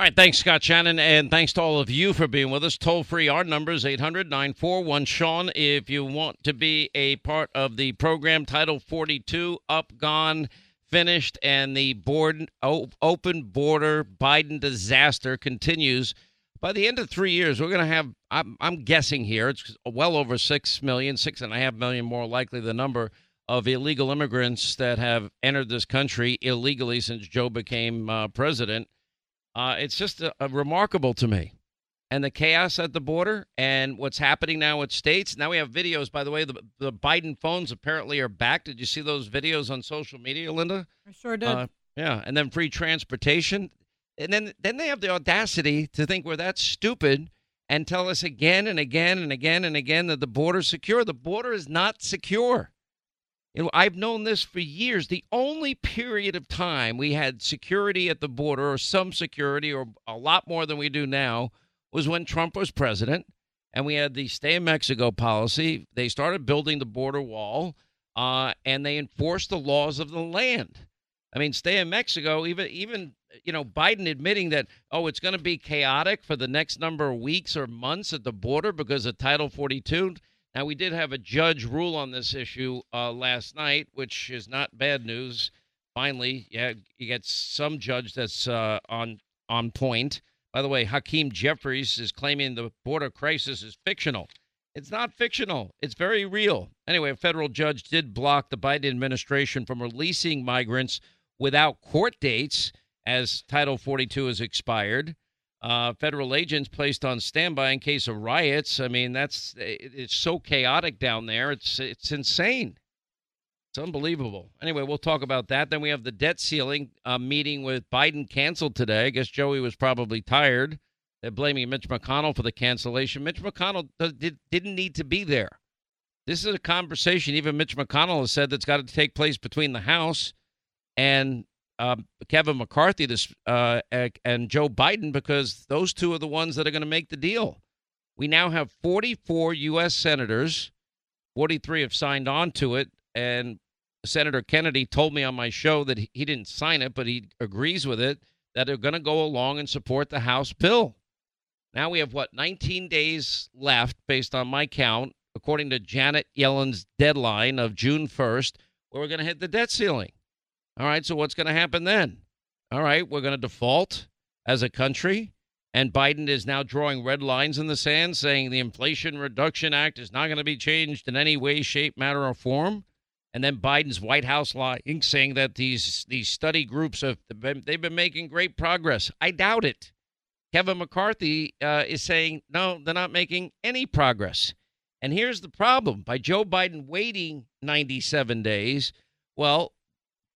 All right, thanks, Scott Shannon, and thanks to all of you for being with us. Toll free, our number is 800 941 Sean. If you want to be a part of the program, Title 42, up, gone, finished, and the board, open border Biden disaster continues. By the end of three years, we're going to have, I'm, I'm guessing here, it's well over 6 million, 6.5 million more likely the number of illegal immigrants that have entered this country illegally since Joe became uh, president. Uh, it's just a, a remarkable to me. And the chaos at the border and what's happening now with states. Now we have videos, by the way, the, the Biden phones apparently are back. Did you see those videos on social media, Linda? I sure did. Uh, yeah. And then free transportation. And then, then they have the audacity to think we're that stupid and tell us again and again and again and again that the border's secure. The border is not secure. You know, I've known this for years. The only period of time we had security at the border, or some security, or a lot more than we do now, was when Trump was president, and we had the stay in Mexico policy. They started building the border wall, uh, and they enforced the laws of the land. I mean, stay in Mexico. Even even you know Biden admitting that oh, it's going to be chaotic for the next number of weeks or months at the border because of Title 42. Now, we did have a judge rule on this issue uh, last night, which is not bad news. Finally, yeah, you get some judge that's uh, on on point. By the way, Hakeem Jeffries is claiming the border crisis is fictional. It's not fictional. It's very real. Anyway, a federal judge did block the Biden administration from releasing migrants without court dates as Title 42 has expired uh, federal agents placed on standby in case of riots. I mean, that's it's so chaotic down there. It's it's insane. It's unbelievable. Anyway, we'll talk about that. Then we have the debt ceiling uh, meeting with Biden canceled today. I guess Joey was probably tired. They're blaming Mitch McConnell for the cancellation. Mitch McConnell did, didn't need to be there. This is a conversation even Mitch McConnell has said that's got to take place between the House and um, Kevin McCarthy this, uh, and Joe Biden because those two are the ones that are going to make the deal. We now have 44 U.S. senators, 43 have signed on to it, and Senator Kennedy told me on my show that he didn't sign it, but he agrees with it that they're going to go along and support the House bill. Now we have what 19 days left, based on my count, according to Janet Yellen's deadline of June 1st, where we're going to hit the debt ceiling. All right, so what's going to happen then? All right, we're going to default as a country. And Biden is now drawing red lines in the sand, saying the Inflation Reduction Act is not going to be changed in any way, shape, matter, or form. And then Biden's White House lying, saying that these these study groups have been, they've been making great progress. I doubt it. Kevin McCarthy uh, is saying no, they're not making any progress. And here's the problem: by Joe Biden waiting 97 days, well,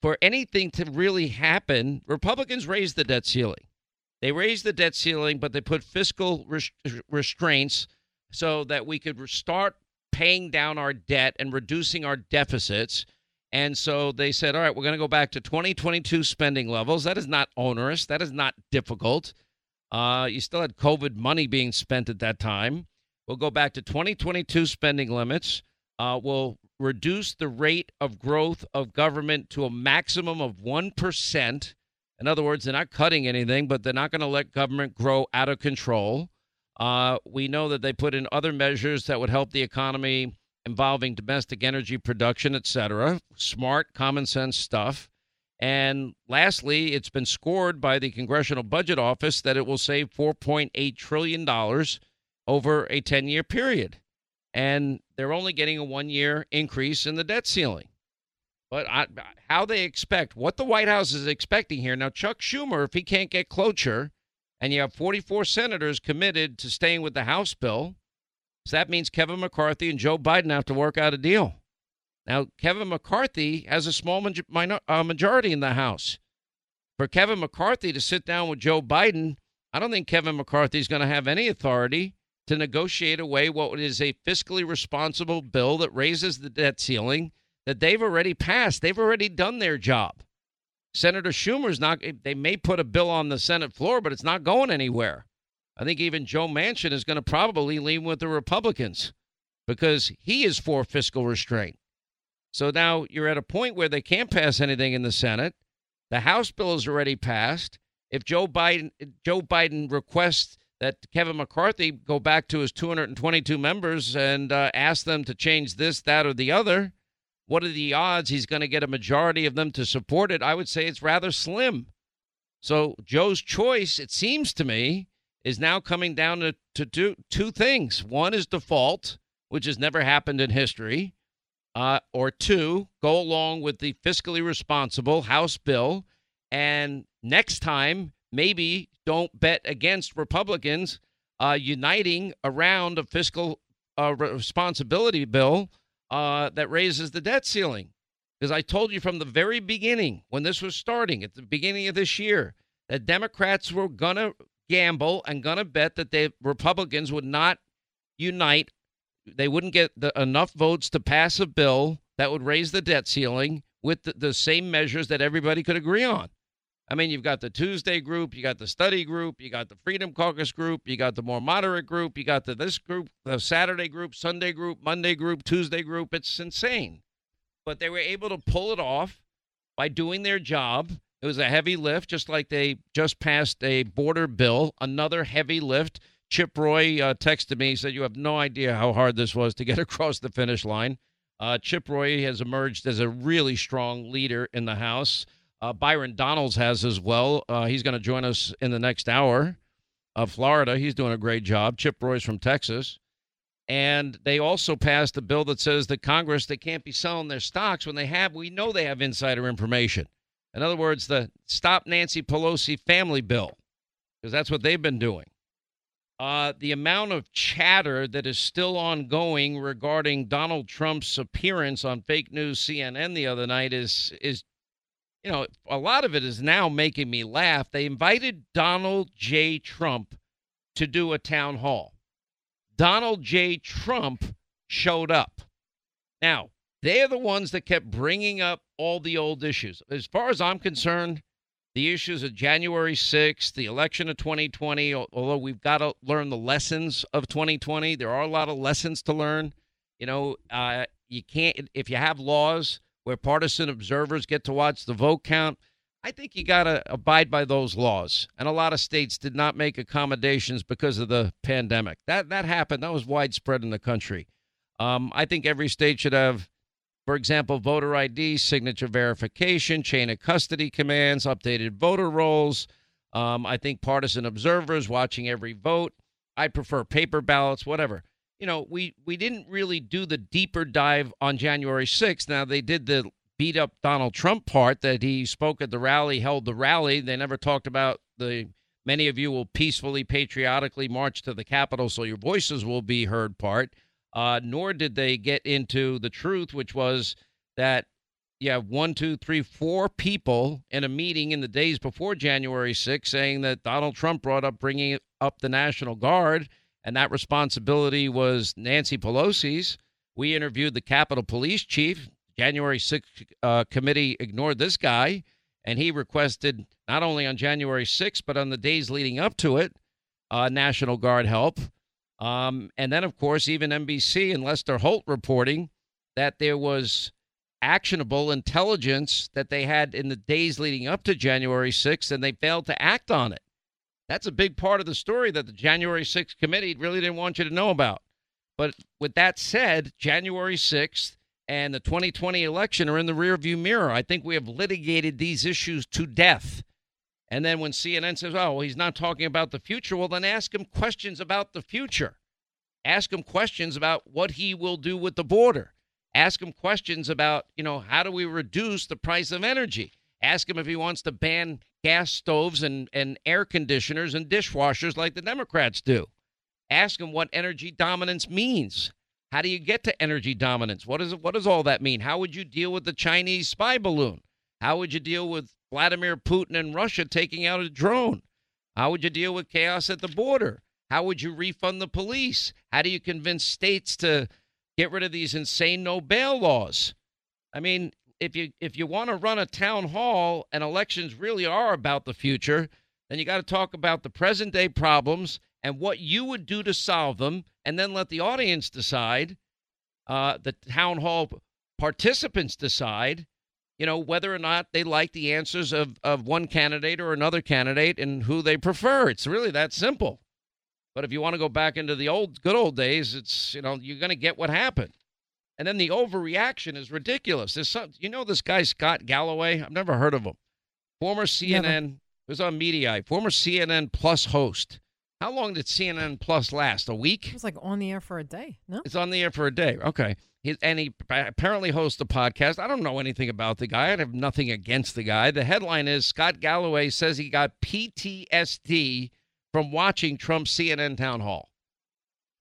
for anything to really happen, Republicans raised the debt ceiling. They raised the debt ceiling, but they put fiscal res- restraints so that we could start paying down our debt and reducing our deficits. And so they said, all right, we're going to go back to 2022 spending levels. That is not onerous. That is not difficult. Uh, you still had COVID money being spent at that time. We'll go back to 2022 spending limits. Uh, we'll reduce the rate of growth of government to a maximum of 1%. In other words, they're not cutting anything, but they're not going to let government grow out of control. Uh, we know that they put in other measures that would help the economy involving domestic energy production, et cetera. Smart, common sense stuff. And lastly, it's been scored by the Congressional Budget Office that it will save $4.8 trillion over a 10 year period and they're only getting a one year increase in the debt ceiling. But I, how they expect, what the White House is expecting here. Now, Chuck Schumer, if he can't get cloture, and you have 44 senators committed to staying with the House bill, so that means Kevin McCarthy and Joe Biden have to work out a deal. Now, Kevin McCarthy has a small minor, uh, majority in the House. For Kevin McCarthy to sit down with Joe Biden, I don't think Kevin McCarthy is going to have any authority to negotiate away what is a fiscally responsible bill that raises the debt ceiling that they've already passed. They've already done their job. Senator Schumer's not, eh, they may put a bill on the Senate floor, but it's not going anywhere. I think even Joe Manchin is going to probably lean with the Republicans because he is for fiscal restraint. So now you're at a point where they can't pass anything in the Senate. The House bill is already passed. if Joe Biden Joe Biden requests that Kevin McCarthy go back to his 222 members and uh, ask them to change this, that, or the other, what are the odds he's going to get a majority of them to support it? I would say it's rather slim. So Joe's choice, it seems to me, is now coming down to, to do two things. One is default, which has never happened in history, uh, or two, go along with the fiscally responsible House bill, and next time maybe don't bet against Republicans uh, uniting around a fiscal uh, responsibility bill uh, that raises the debt ceiling. Because I told you from the very beginning, when this was starting at the beginning of this year, that Democrats were going to gamble and going to bet that the Republicans would not unite. They wouldn't get the, enough votes to pass a bill that would raise the debt ceiling with the, the same measures that everybody could agree on. I mean, you've got the Tuesday group, you got the study group, you got the Freedom Caucus group, you got the more moderate group, you got the this group, the Saturday group, Sunday group, Monday group, Tuesday group. It's insane. But they were able to pull it off by doing their job. It was a heavy lift, just like they just passed a border bill, another heavy lift. Chip Roy uh, texted me, said, You have no idea how hard this was to get across the finish line. Uh, Chip Roy has emerged as a really strong leader in the House. Uh, Byron Donalds has as well. Uh, he's going to join us in the next hour of Florida. He's doing a great job. Chip Roy's from Texas. And they also passed a bill that says that Congress, they can't be selling their stocks when they have, we know they have insider information. In other words, the Stop Nancy Pelosi family bill, because that's what they've been doing. Uh, the amount of chatter that is still ongoing regarding Donald Trump's appearance on fake news CNN the other night is is you know, a lot of it is now making me laugh. They invited Donald J. Trump to do a town hall. Donald J. Trump showed up. Now, they're the ones that kept bringing up all the old issues. As far as I'm concerned, the issues of January 6th, the election of 2020, although we've got to learn the lessons of 2020, there are a lot of lessons to learn. You know, uh, you can't, if you have laws, where partisan observers get to watch the vote count. I think you got to abide by those laws. And a lot of states did not make accommodations because of the pandemic. That that happened. That was widespread in the country. Um, I think every state should have, for example, voter ID, signature verification, chain of custody commands, updated voter rolls. Um, I think partisan observers watching every vote. I prefer paper ballots, whatever you know, we we didn't really do the deeper dive on January 6th. Now they did the beat up Donald Trump part that he spoke at the rally, held the rally. They never talked about the many of you will peacefully, patriotically march to the Capitol so your voices will be heard part. Uh, nor did they get into the truth, which was that you have one, two, three, four people in a meeting in the days before January 6th saying that Donald Trump brought up bringing up the National Guard and that responsibility was Nancy Pelosi's. We interviewed the Capitol Police Chief. January 6th uh, committee ignored this guy, and he requested not only on January 6th, but on the days leading up to it, uh, National Guard help. Um, and then, of course, even NBC and Lester Holt reporting that there was actionable intelligence that they had in the days leading up to January 6th, and they failed to act on it. That's a big part of the story that the January 6th committee really didn't want you to know about. But with that said, January 6th and the 2020 election are in the rearview mirror. I think we have litigated these issues to death. And then when CNN says, oh, well, he's not talking about the future, well, then ask him questions about the future. Ask him questions about what he will do with the border. Ask him questions about, you know, how do we reduce the price of energy? Ask him if he wants to ban gas stoves and, and air conditioners and dishwashers like the Democrats do. Ask them what energy dominance means. How do you get to energy dominance? What, is, what does all that mean? How would you deal with the Chinese spy balloon? How would you deal with Vladimir Putin and Russia taking out a drone? How would you deal with chaos at the border? How would you refund the police? How do you convince states to get rid of these insane no bail laws? I mean, if you if you want to run a town hall and elections really are about the future, then you got to talk about the present day problems and what you would do to solve them, and then let the audience decide, uh, the town hall participants decide you know, whether or not they like the answers of, of one candidate or another candidate and who they prefer. It's really that simple. But if you want to go back into the old good old days, it's you know you're going to get what happened. And then the overreaction is ridiculous. There's some, you know, this guy Scott Galloway. I've never heard of him. Former CNN never. was on Mediaite. Former CNN Plus host. How long did CNN Plus last? A week? It was like on the air for a day. No, it's on the air for a day. Okay. He, and he apparently hosts a podcast. I don't know anything about the guy. I have nothing against the guy. The headline is Scott Galloway says he got PTSD from watching Trump's CNN town hall.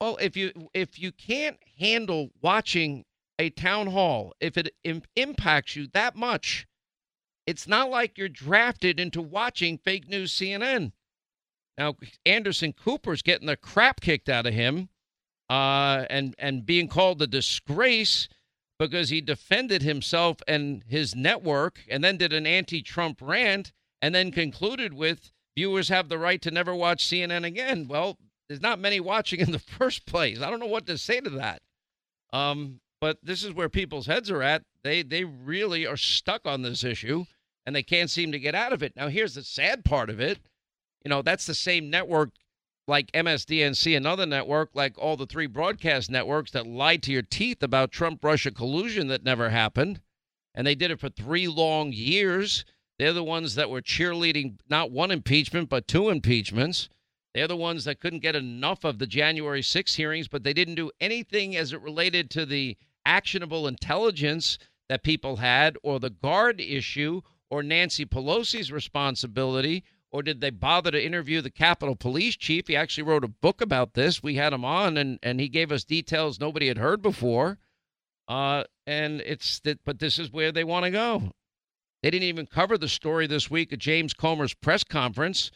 Well, if you if you can't handle watching a town hall, if it Im- impacts you that much, it's not like you're drafted into watching fake news CNN. Now, Anderson Cooper's getting the crap kicked out of him uh, and, and being called a disgrace because he defended himself and his network and then did an anti Trump rant and then concluded with viewers have the right to never watch CNN again. Well, there's not many watching in the first place. I don't know what to say to that. Um, but this is where people's heads are at. They they really are stuck on this issue and they can't seem to get out of it. Now here's the sad part of it. You know, that's the same network like MSDNC, another network, like all the three broadcast networks that lied to your teeth about Trump Russia collusion that never happened. And they did it for three long years. They're the ones that were cheerleading not one impeachment, but two impeachments. They're the ones that couldn't get enough of the January 6 hearings, but they didn't do anything as it related to the actionable intelligence that people had or the guard issue or Nancy Pelosi's responsibility or did they bother to interview the Capitol Police Chief? He actually wrote a book about this. We had him on, and and he gave us details nobody had heard before. Uh, and it's that, but this is where they want to go. They didn't even cover the story this week at James Comer's press conference.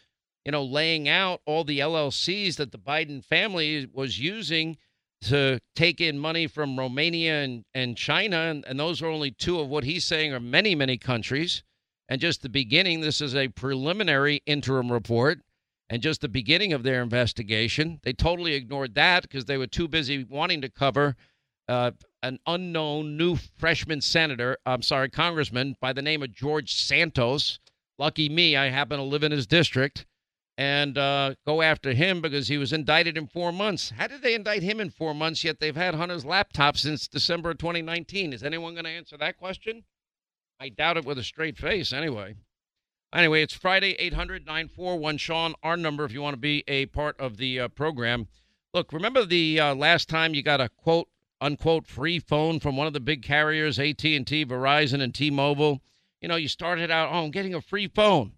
You know, laying out all the LLCs that the Biden family was using to take in money from Romania and, and China. And, and those are only two of what he's saying are many, many countries and just the beginning. This is a preliminary interim report and just the beginning of their investigation. They totally ignored that because they were too busy wanting to cover uh, an unknown new freshman senator, I'm sorry, congressman by the name of George Santos. Lucky me, I happen to live in his district and uh, go after him because he was indicted in four months. How did they indict him in four months, yet they've had Hunter's laptop since December of 2019? Is anyone going to answer that question? I doubt it with a straight face anyway. Anyway, it's Friday, 800 941 Sean, our number if you want to be a part of the uh, program. Look, remember the uh, last time you got a quote unquote free phone from one of the big carriers, AT&T, Verizon, and T-Mobile? You know, you started out, oh, I'm getting a free phone.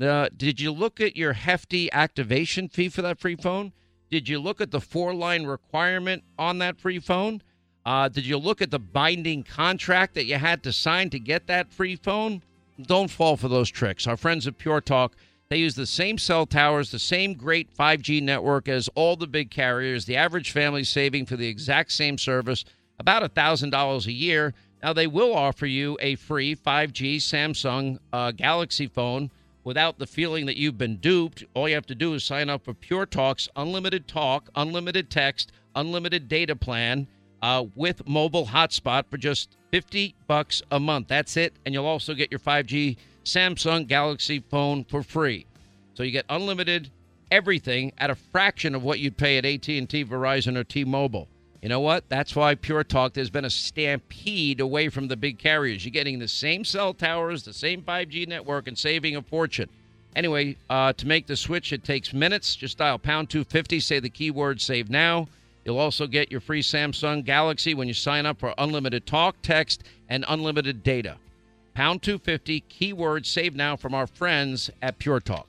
Uh, did you look at your hefty activation fee for that free phone? Did you look at the four line requirement on that free phone? Uh, did you look at the binding contract that you had to sign to get that free phone? Don't fall for those tricks. Our friends at Pure Talk, they use the same cell towers, the same great 5G network as all the big carriers. The average family saving for the exact same service about $1,000 a year. Now, they will offer you a free 5G Samsung uh, Galaxy phone without the feeling that you've been duped. All you have to do is sign up for Pure Talk's unlimited talk, unlimited text, unlimited data plan uh, with mobile hotspot for just 50 bucks a month. That's it. And you'll also get your 5G Samsung Galaxy phone for free. So you get unlimited everything at a fraction of what you'd pay at AT&T, Verizon, or T-Mobile. You know what? That's why Pure Talk, there's been a stampede away from the big carriers. You're getting the same cell towers, the same 5G network, and saving a fortune. Anyway, uh, to make the switch, it takes minutes. Just dial pound 250, say the keyword save now. You'll also get your free Samsung Galaxy when you sign up for unlimited talk, text, and unlimited data. Pound 250, keyword save now from our friends at Pure Talk.